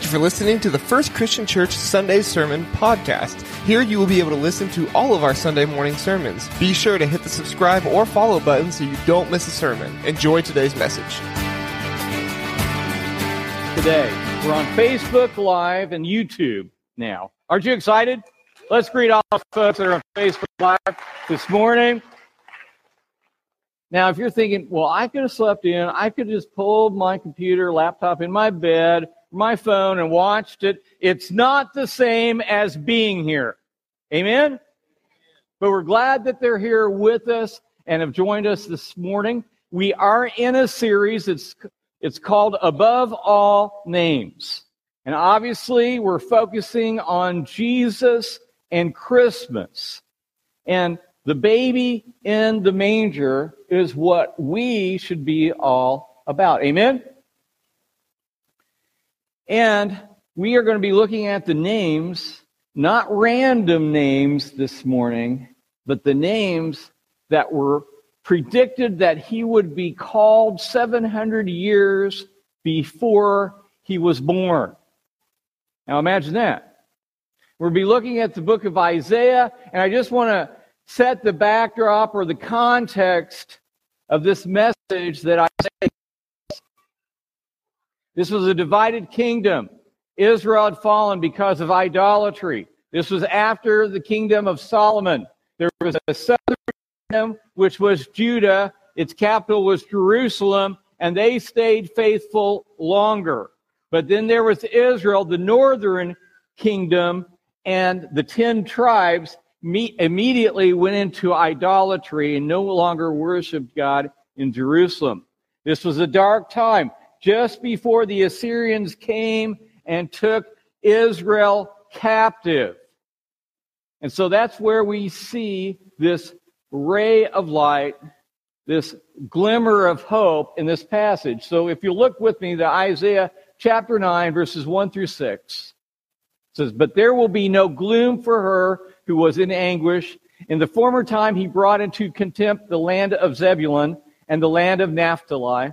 Thank you for listening to the First Christian Church Sunday Sermon Podcast. Here you will be able to listen to all of our Sunday morning sermons. Be sure to hit the subscribe or follow button so you don't miss a sermon. Enjoy today's message. Today, we're on Facebook Live and YouTube now. Aren't you excited? Let's greet all the folks that are on Facebook Live this morning. Now, if you're thinking, well, I could have slept in, I could have just pulled my computer, laptop in my bed, my phone, and watched it. It's not the same as being here. Amen? But we're glad that they're here with us and have joined us this morning. We are in a series. It's, it's called Above All Names. And obviously, we're focusing on Jesus and Christmas. And the baby in the manger is what we should be all about. Amen? And we are going to be looking at the names, not random names this morning, but the names that were predicted that he would be called 700 years before he was born. Now imagine that. We'll be looking at the book of Isaiah, and I just want to set the backdrop or the context of this message that I say. This was a divided kingdom. Israel had fallen because of idolatry. This was after the kingdom of Solomon. There was a southern kingdom, which was Judah. Its capital was Jerusalem, and they stayed faithful longer. But then there was Israel, the northern kingdom, and the ten tribes immediately went into idolatry and no longer worshiped God in Jerusalem. This was a dark time just before the Assyrians came and took Israel captive. And so that's where we see this ray of light, this glimmer of hope in this passage. So if you look with me to Isaiah chapter 9, verses 1 through 6, says, But there will be no gloom for her who was in anguish. In the former time, he brought into contempt the land of Zebulun and the land of Naphtali.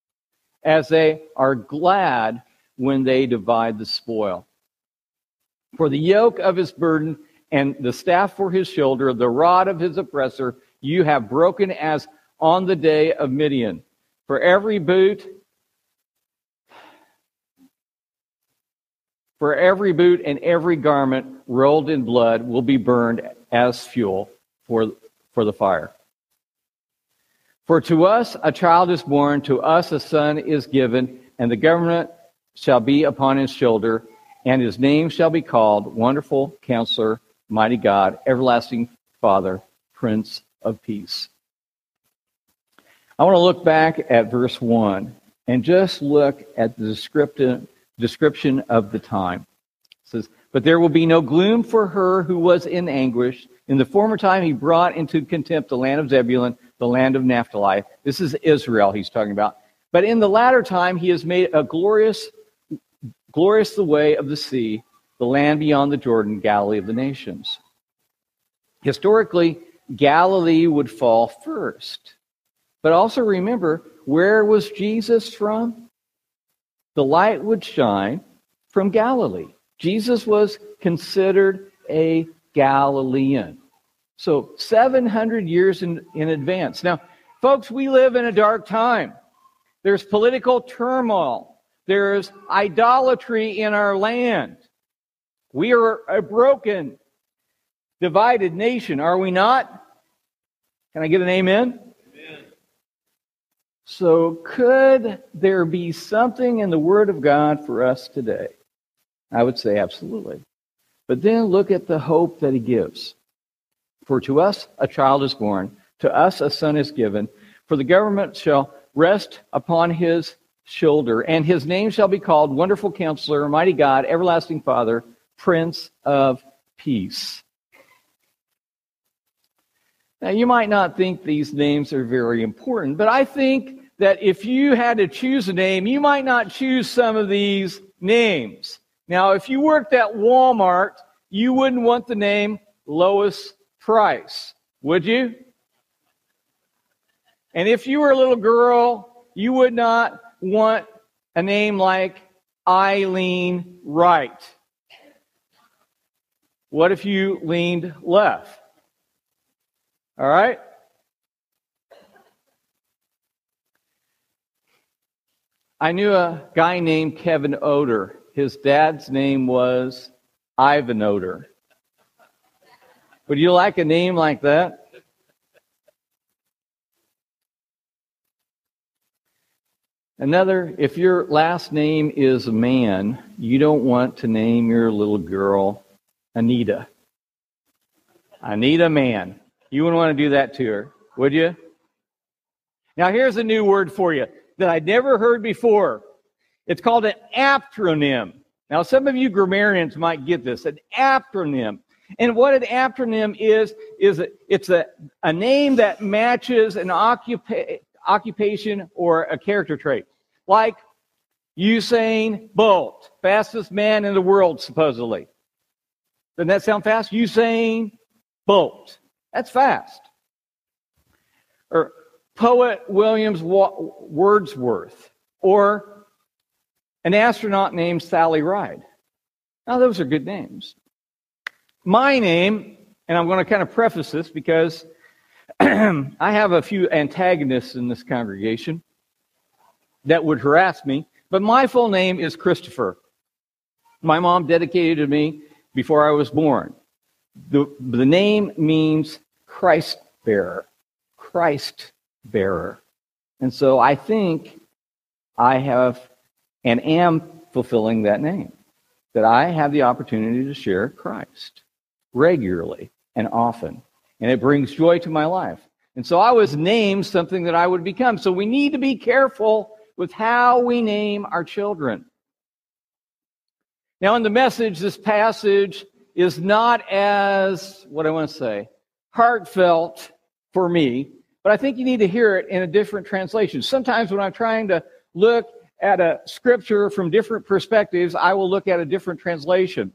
as they are glad when they divide the spoil. For the yoke of his burden and the staff for his shoulder, the rod of his oppressor, you have broken as on the day of Midian. For every boot For every boot and every garment rolled in blood will be burned as fuel for, for the fire. For to us a child is born, to us a son is given, and the government shall be upon his shoulder, and his name shall be called Wonderful Counselor, Mighty God, Everlasting Father, Prince of Peace. I want to look back at verse 1 and just look at the description of the time. It says, But there will be no gloom for her who was in anguish. In the former time, he brought into contempt the land of Zebulun, the land of Naphtali. This is Israel he's talking about. But in the latter time, he has made a glorious, glorious the way of the sea, the land beyond the Jordan, Galilee of the nations. Historically, Galilee would fall first. But also remember, where was Jesus from? the light would shine from Galilee. Jesus was considered a Galilean. So 700 years in, in advance. Now, folks, we live in a dark time. There's political turmoil. There's idolatry in our land. We are a broken, divided nation, are we not? Can I get an amen? So, could there be something in the Word of God for us today? I would say absolutely. But then look at the hope that He gives. For to us a child is born, to us a son is given, for the government shall rest upon His shoulder, and His name shall be called Wonderful Counselor, Mighty God, Everlasting Father, Prince of Peace. Now, you might not think these names are very important, but I think that if you had to choose a name, you might not choose some of these names. Now, if you worked at Walmart, you wouldn't want the name Lois Price, would you? And if you were a little girl, you would not want a name like Eileen Wright. What if you leaned left? All right? I knew a guy named Kevin Oder. His dad's name was Ivan Oder. Would you like a name like that? Another, if your last name is man, you don't want to name your little girl Anita. Anita Man. You wouldn't want to do that to her, would you? Now, here's a new word for you that I'd never heard before. It's called an aptronym. Now, some of you grammarians might get this an aptronym. And what an acronym is, is a, it's a, a name that matches an occupa- occupation or a character trait. Like Usain Bolt, fastest man in the world, supposedly. Doesn't that sound fast? Usain Bolt. That's fast. Or poet Williams Wordsworth. Or an astronaut named Sally Ride. Now, those are good names. My name, and I'm going to kind of preface this because I have a few antagonists in this congregation that would harass me, but my full name is Christopher. My mom dedicated to me before I was born. The, the name means Christ bearer. Christ bearer. And so I think I have and am fulfilling that name. That I have the opportunity to share Christ regularly and often. And it brings joy to my life. And so I was named something that I would become. So we need to be careful with how we name our children. Now, in the message, this passage is not as, what I want to say, heartfelt for me, but I think you need to hear it in a different translation. Sometimes when I'm trying to look at a scripture from different perspectives, I will look at a different translation.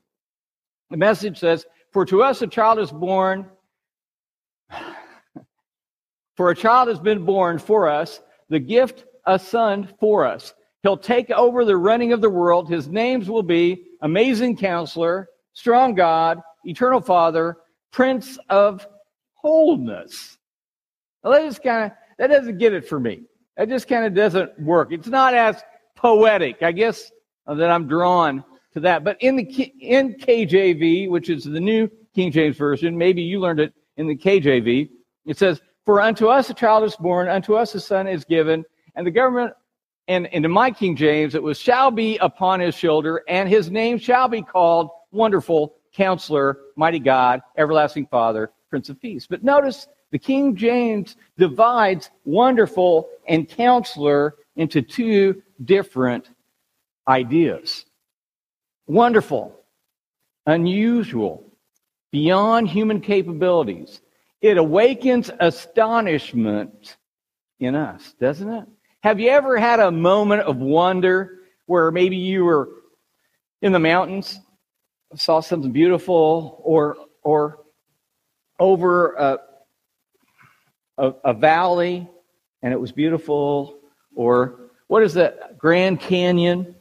The message says, For to us a child is born, for a child has been born for us, the gift a son for us. He'll take over the running of the world. His names will be Amazing Counselor, Strong God, Eternal Father, Prince of Wholeness. Now that just kind of that doesn't get it for me. That just kind of doesn't work. It's not as poetic, I guess, that I'm drawn to that. But in the in KJV, which is the new King James version, maybe you learned it in the KJV. It says, "For unto us a child is born, unto us a son is given, and the government." And, and in my King James, it was, "Shall be upon his shoulder, and his name shall be called Wonderful, Counselor, Mighty God, Everlasting Father, Prince of Peace." But notice the King James divides Wonderful and Counselor into two different ideas. Wonderful, unusual, beyond human capabilities. It awakens astonishment in us, doesn't it? Have you ever had a moment of wonder where maybe you were in the mountains, saw something beautiful, or or over a, a, a valley and it was beautiful, or what is that? Grand Canyon.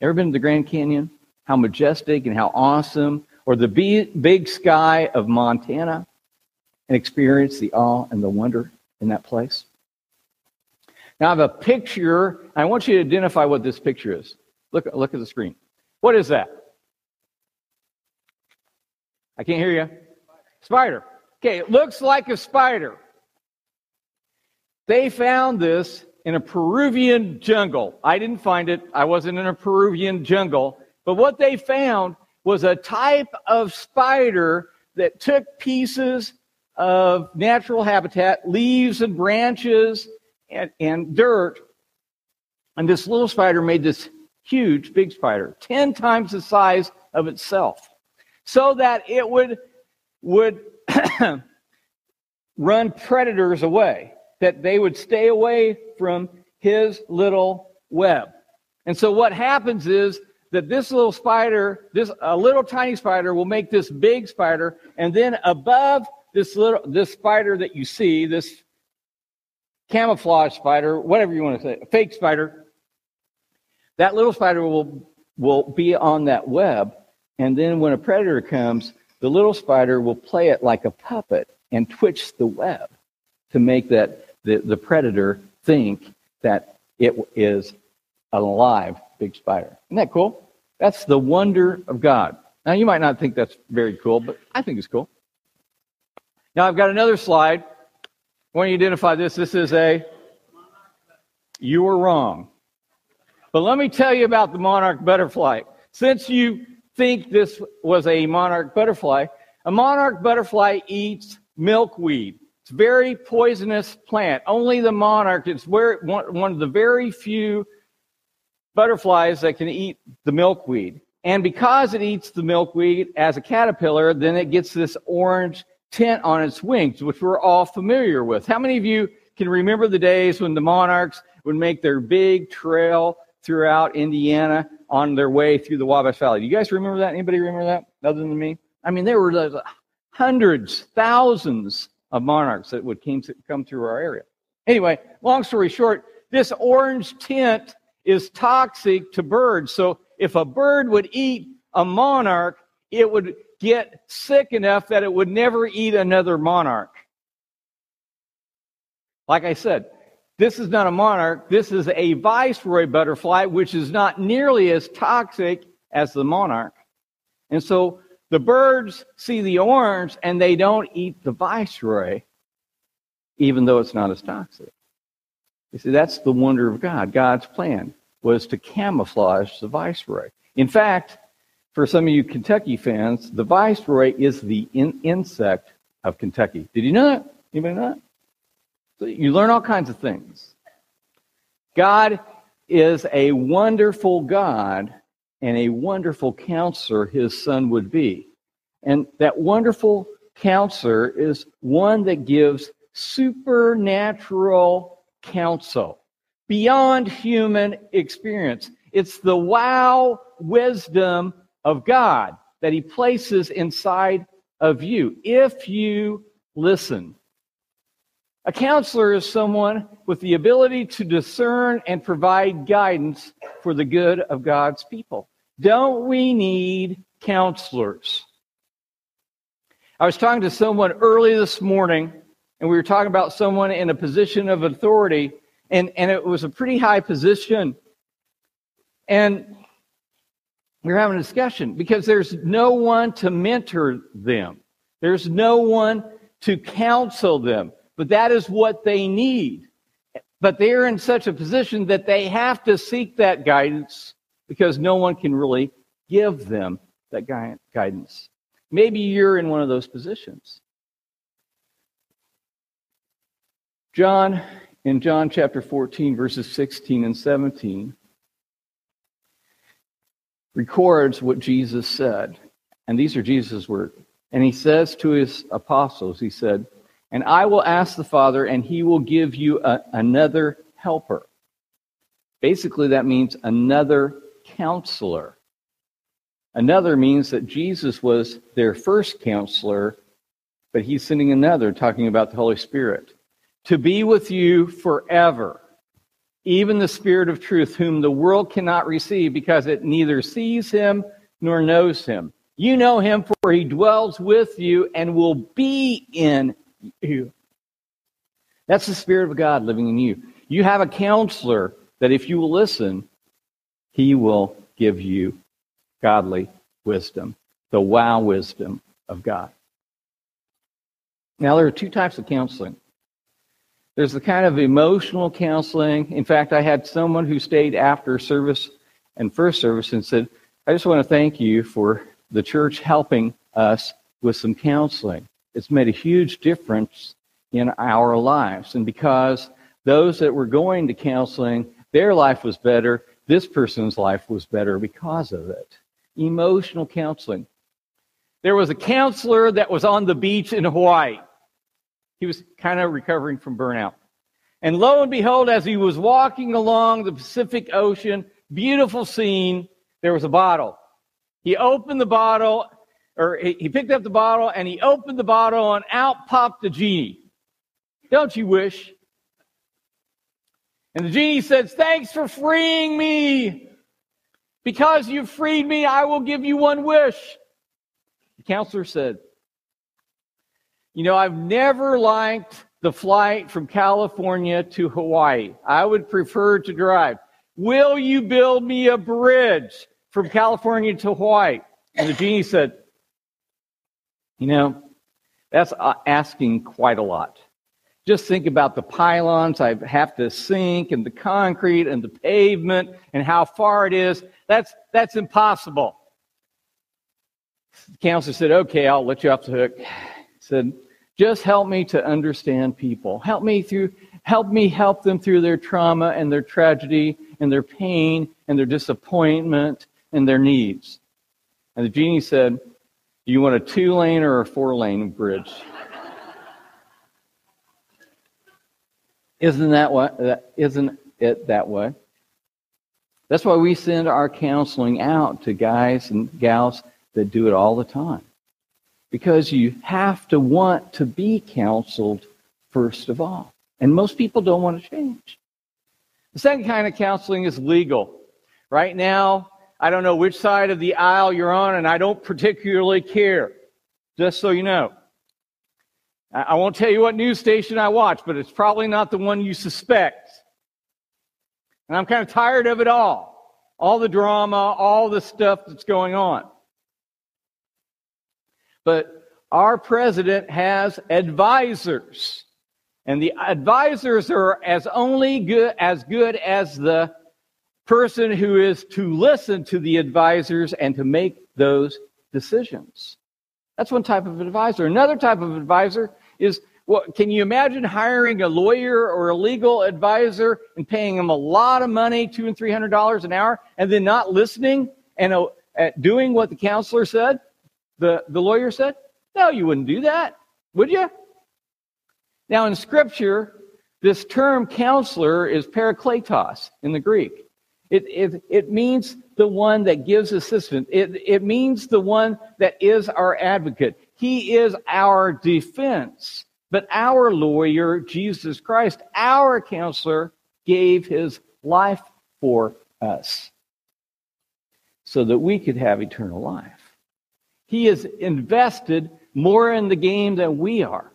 Ever been to the Grand Canyon? How majestic and how awesome. Or the big sky of Montana and experience the awe and the wonder in that place. Now I have a picture. I want you to identify what this picture is. Look, look at the screen. What is that? I can't hear you. Spider. Okay, it looks like a spider. They found this in a Peruvian jungle. I didn't find it. I wasn't in a Peruvian jungle. But what they found was a type of spider that took pieces of natural habitat, leaves and branches and, and dirt. And this little spider made this huge, big spider, 10 times the size of itself. so that it would would run predators away, that they would stay away from his little web. And so what happens is that this little spider, this a little tiny spider will make this big spider, and then above this little this spider that you see, this camouflage spider, whatever you want to say, fake spider, that little spider will will be on that web, and then when a predator comes, the little spider will play it like a puppet and twitch the web to make that the, the predator think that it is alive big spider. Isn't that cool? That's the wonder of God. Now, you might not think that's very cool, but I think it's cool. Now, I've got another slide. I want you to identify this. This is a, you were wrong. But let me tell you about the monarch butterfly. Since you think this was a monarch butterfly, a monarch butterfly eats milkweed. It's a very poisonous plant. Only the monarch, it's one of the very few butterflies that can eat the milkweed. And because it eats the milkweed as a caterpillar, then it gets this orange tint on its wings, which we're all familiar with. How many of you can remember the days when the monarchs would make their big trail throughout Indiana on their way through the Wabash Valley? Do you guys remember that? Anybody remember that other than me? I mean, there were hundreds, thousands of monarchs that would come through our area. Anyway, long story short, this orange tint is toxic to birds. So if a bird would eat a monarch, it would get sick enough that it would never eat another monarch. Like I said, this is not a monarch, this is a viceroy butterfly, which is not nearly as toxic as the monarch. And so the birds see the orange and they don't eat the viceroy, even though it's not as toxic. You see, that's the wonder of God. God's plan was to camouflage the viceroy. In fact, for some of you Kentucky fans, the viceroy is the in- insect of Kentucky. Did you know that? Anybody know that? So you learn all kinds of things. God is a wonderful God and a wonderful counselor his son would be. And that wonderful counselor is one that gives supernatural counsel beyond human experience. It's the wow wisdom of God that he places inside of you if you listen. A counselor is someone with the ability to discern and provide guidance for the good of God's people. Don't we need counselors? I was talking to someone early this morning, and we were talking about someone in a position of authority, and, and it was a pretty high position. And we were having a discussion because there's no one to mentor them, there's no one to counsel them. But that is what they need. But they're in such a position that they have to seek that guidance because no one can really give them that guidance. Maybe you're in one of those positions. John, in John chapter 14, verses 16 and 17, records what Jesus said. And these are Jesus' words. And he says to his apostles, he said, And I will ask the Father, and he will give you a, another helper. Basically, that means another counselor. Another means that Jesus was their first counselor, but he's sending another, talking about the Holy Spirit, to be with you forever even the Spirit of truth, whom the world cannot receive because it neither sees him nor knows him. You know him, for he dwells with you and will be in you. That's the Spirit of God living in you. You have a counselor that if you will listen, he will give you godly wisdom, the wow wisdom of God. Now, there are two types of counseling there's the kind of emotional counseling. In fact, I had someone who stayed after service and first service and said, I just want to thank you for the church helping us with some counseling. It's made a huge difference in our lives. And because those that were going to counseling, their life was better, this person's life was better because of it. Emotional counseling. there was a counselor that was on the beach in Hawaii. He was kind of recovering from burnout. And lo and behold, as he was walking along the Pacific Ocean, beautiful scene, there was a bottle. He opened the bottle, or he picked up the bottle and he opened the bottle and out popped the genie. Don't you wish? And the genie says, Thanks for freeing me. Because you freed me, I will give you one wish. The counselor said, You know, I've never liked the flight from California to Hawaii. I would prefer to drive. Will you build me a bridge from California to Hawaii? And the genie said, You know, that's uh, asking quite a lot. Just think about the pylons I have to sink and the concrete and the pavement and how far it is. That's, that's impossible. The counselor said, Okay, I'll let you off the hook. He said, Just help me to understand people. Help me through, help me help them through their trauma and their tragedy and their pain and their disappointment and their needs. And the genie said, Do you want a two lane or a four lane bridge? Isn't that what? Isn't it that way? That's why we send our counseling out to guys and gals that do it all the time. Because you have to want to be counseled first of all. And most people don't want to change. The second kind of counseling is legal. Right now, I don't know which side of the aisle you're on, and I don't particularly care, just so you know. I won't tell you what news station I watch, but it's probably not the one you suspect. And I'm kind of tired of it all. All the drama, all the stuff that's going on. But our president has advisors. And the advisors are as only good as good as the person who is to listen to the advisors and to make those decisions. That's one type of advisor. Another type of advisor is well, can you imagine hiring a lawyer or a legal advisor and paying them a lot of money, two and three hundred dollars an hour, and then not listening and uh, doing what the counselor said, the, the lawyer said? No, you wouldn't do that, would you? Now, in Scripture, this term counselor is parakletos in the Greek. It, it, it means the one that gives assistance. It, it means the one that is our advocate. He is our defense. But our lawyer, Jesus Christ, our counselor, gave his life for us so that we could have eternal life. He is invested more in the game than we are.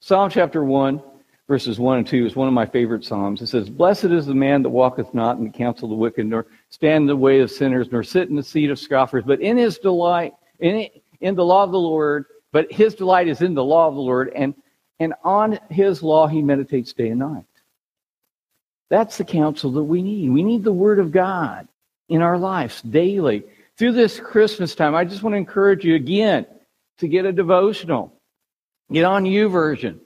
Psalm chapter 1 verses 1 and 2 is one of my favorite Psalms. It says, Blessed is the man that walketh not in the counsel of the wicked, nor stand in the way of sinners, nor sit in the seat of scoffers, but in his delight, in, in the law of the Lord, but his delight is in the law of the Lord, and, and on his law he meditates day and night. That's the counsel that we need. We need the Word of God in our lives daily. Through this Christmas time, I just want to encourage you again to get a devotional. Get on YouVersion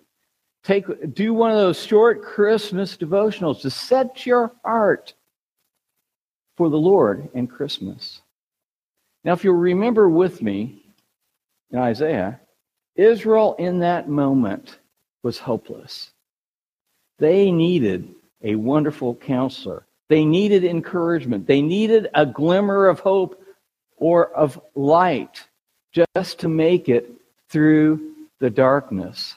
take do one of those short Christmas devotionals to set your heart for the Lord and Christmas. Now, if you'll remember with me in Isaiah, Israel in that moment was hopeless. They needed a wonderful counselor. They needed encouragement. They needed a glimmer of hope or of light just to make it through the darkness.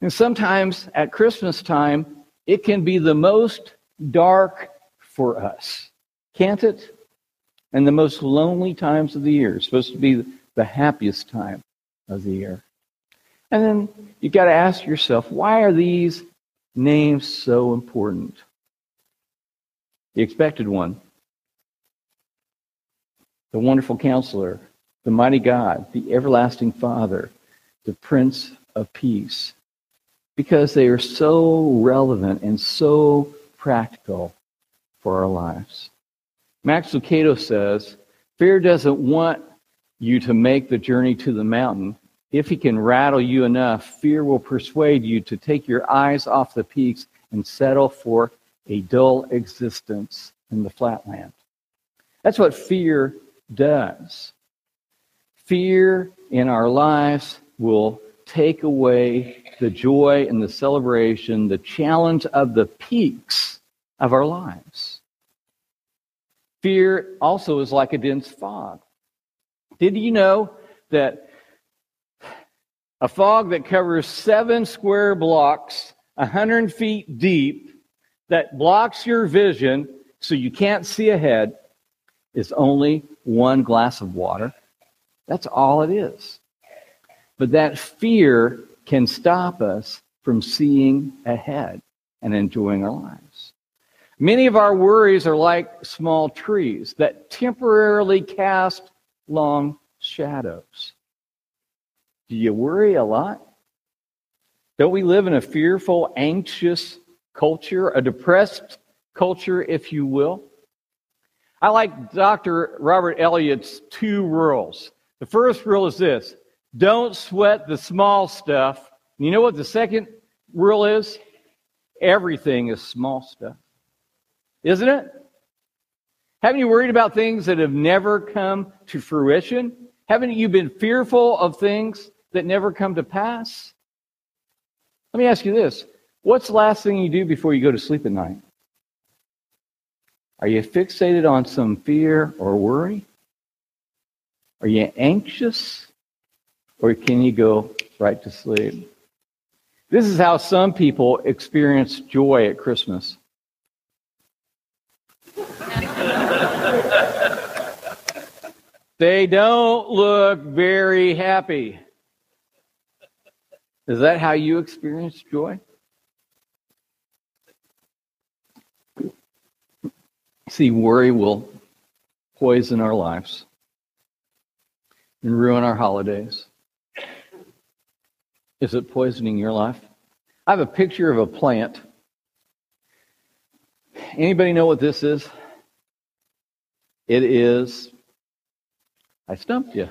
And sometimes at Christmas time, it can be the most dark for us, can't it? And the most lonely times of the year. Supposed to be the happiest time of the year. And then you've got to ask yourself, why are these names so important? The expected one, the wonderful counselor, the mighty God, the everlasting Father, the Prince of Peace because they are so relevant and so practical for our lives. Max Lucado says, Fear doesn't want you to make the journey to the mountain. If he can rattle you enough, fear will persuade you to take your eyes off the peaks and settle for a dull existence in the flatland. That's what fear does. Fear in our lives will take away the joy and the celebration, the challenge of the peaks of our lives. Fear also is like a dense fog. Did you know that a fog that covers seven square blocks, 100 feet deep, that blocks your vision so you can't see ahead, is only one glass of water? That's all it is. But that fear can stop us from seeing ahead and enjoying our lives. Many of our worries are like small trees that temporarily cast long shadows. Do you worry a lot? Don't we live in a fearful, anxious culture, a depressed culture, if you will? I like Dr. Robert Eliot's two rules. The first rule is this don't sweat the small stuff. You know what the second rule is? Everything is small stuff. Isn't it? Haven't you worried about things that have never come to fruition? Haven't you been fearful of things that never come to pass? Let me ask you this What's the last thing you do before you go to sleep at night? Are you fixated on some fear or worry? Are you anxious? Or can you go right to sleep? This is how some people experience joy at Christmas. they don't look very happy. Is that how you experience joy? See, worry will poison our lives and ruin our holidays. Is it poisoning your life? I have a picture of a plant. Anybody know what this is? It is, I stumped you.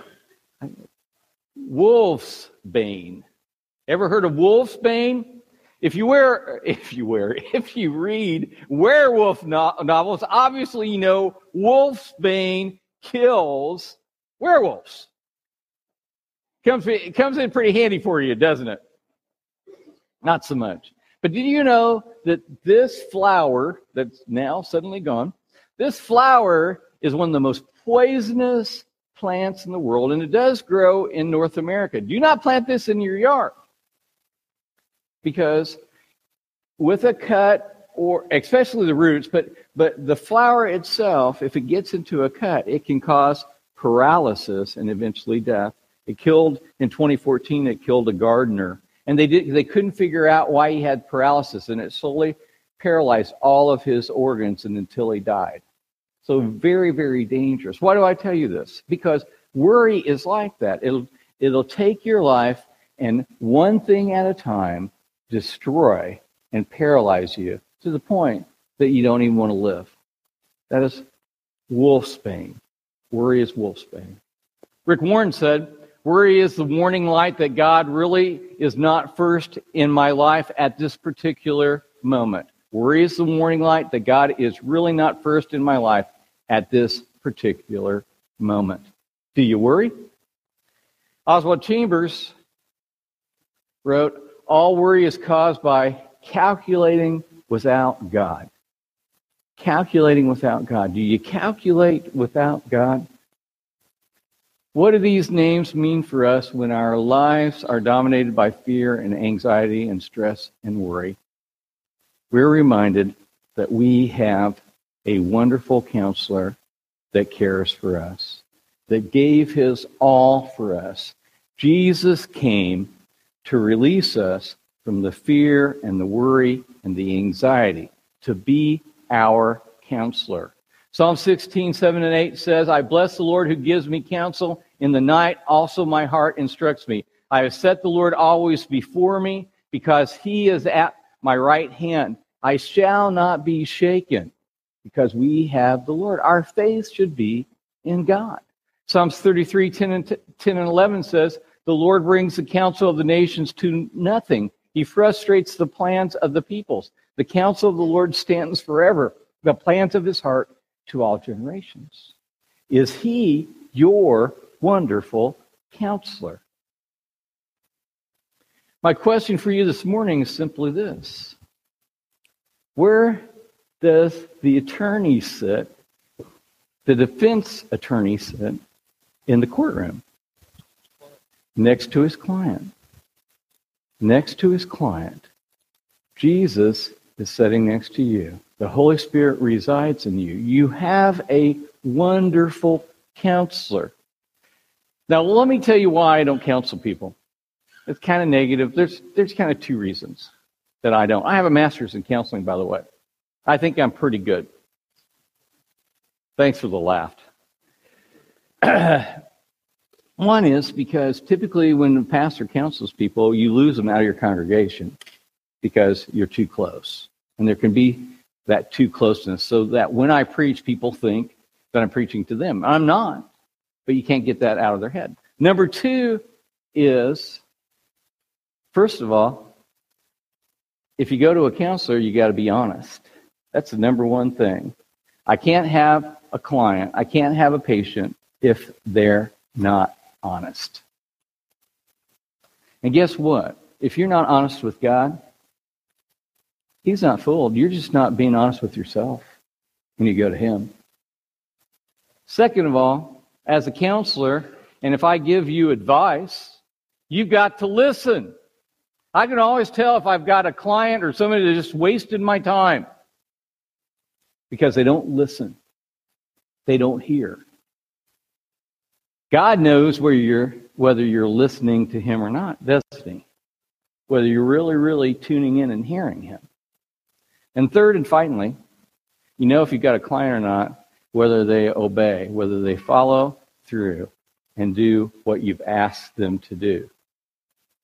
Wolf's bane. Ever heard of wolf's bane? If you wear, if you wear, if you read werewolf no- novels, obviously you know wolf's bane kills werewolves. Comes, comes in pretty handy for you, doesn't it? Not so much. But did you know that this flower that's now suddenly gone, this flower is one of the most poisonous plants in the world, and it does grow in North America. Do not plant this in your yard because with a cut or especially the roots, but but the flower itself, if it gets into a cut, it can cause paralysis and eventually death. It killed in 2014. It killed a gardener, and they did they couldn't figure out why he had paralysis, and it slowly paralyzed all of his organs and until he died. So very very dangerous. Why do I tell you this? Because worry is like that. It'll it'll take your life and one thing at a time destroy and paralyze you to the point that you don't even want to live. That is wolf's wolfsbane. Worry is wolf's wolfsbane. Rick Warren said, Worry is the warning light that God really is not first in my life at this particular moment. Worry is the warning light that God is really not first in my life at this particular moment. Do you worry? Oswald Chambers wrote, all worry is caused by calculating without God. Calculating without God. Do you calculate without God? What do these names mean for us when our lives are dominated by fear and anxiety and stress and worry? We're reminded that we have a wonderful counselor that cares for us, that gave his all for us. Jesus came to release us from the fear and the worry and the anxiety, to be our counselor. Psalm 16, 7 and 8 says, I bless the Lord who gives me counsel. In the night also my heart instructs me. I have set the Lord always before me because he is at my right hand. I shall not be shaken because we have the Lord. Our faith should be in God. Psalms 33, 10 and, 10 and 11 says, the Lord brings the counsel of the nations to nothing. He frustrates the plans of the peoples. The counsel of the Lord stands forever, the plans of his heart to all generations. Is he your wonderful counselor? My question for you this morning is simply this Where does the attorney sit, the defense attorney sit in the courtroom? Next to his client. Next to his client. Jesus is sitting next to you. The Holy Spirit resides in you. You have a wonderful counselor. Now, let me tell you why I don't counsel people. It's kind of negative. There's, there's kind of two reasons that I don't. I have a master's in counseling, by the way. I think I'm pretty good. Thanks for the laugh. One is because typically when a pastor counsels people, you lose them out of your congregation because you're too close. And there can be that too closeness so that when I preach, people think that I'm preaching to them. I'm not, but you can't get that out of their head. Number two is, first of all, if you go to a counselor, you got to be honest. That's the number one thing. I can't have a client, I can't have a patient if they're not honest. And guess what? If you're not honest with God, He's not fooled. You're just not being honest with yourself when you go to Him. Second of all, as a counselor, and if I give you advice, you've got to listen. I can always tell if I've got a client or somebody that just wasted my time because they don't listen, they don't hear. God knows where you're, whether you're listening to Him or not, doesn't He? Whether you're really, really tuning in and hearing Him. And third and finally, you know if you've got a client or not, whether they obey, whether they follow through and do what you've asked them to do.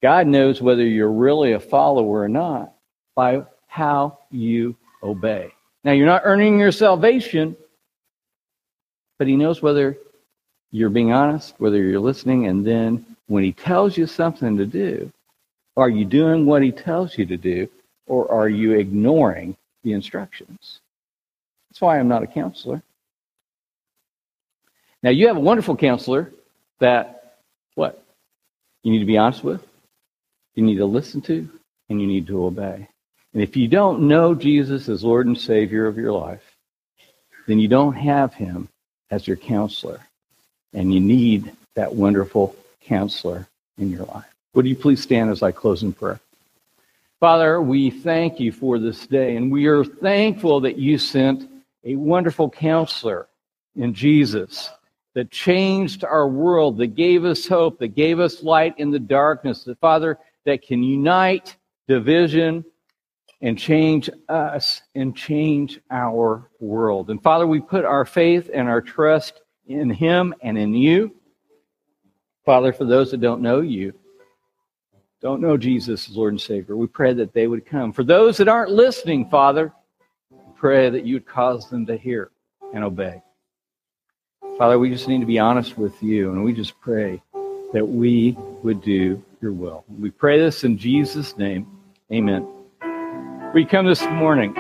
God knows whether you're really a follower or not by how you obey. Now, you're not earning your salvation, but He knows whether you're being honest, whether you're listening, and then when He tells you something to do, are you doing what He tells you to do, or are you ignoring the instructions. That's why I'm not a counselor. Now, you have a wonderful counselor that, what? You need to be honest with, you need to listen to, and you need to obey. And if you don't know Jesus as Lord and Savior of your life, then you don't have him as your counselor. And you need that wonderful counselor in your life. Would you please stand as I close in prayer? Father, we thank you for this day, and we are thankful that you sent a wonderful counselor in Jesus that changed our world, that gave us hope, that gave us light in the darkness, that Father, that can unite division and change us and change our world. And Father, we put our faith and our trust in Him and in you. Father, for those that don't know you, don't know Jesus as Lord and Savior, we pray that they would come. For those that aren't listening, Father, pray that you would cause them to hear and obey. Father, we just need to be honest with you, and we just pray that we would do your will. We pray this in Jesus' name. Amen. We come this morning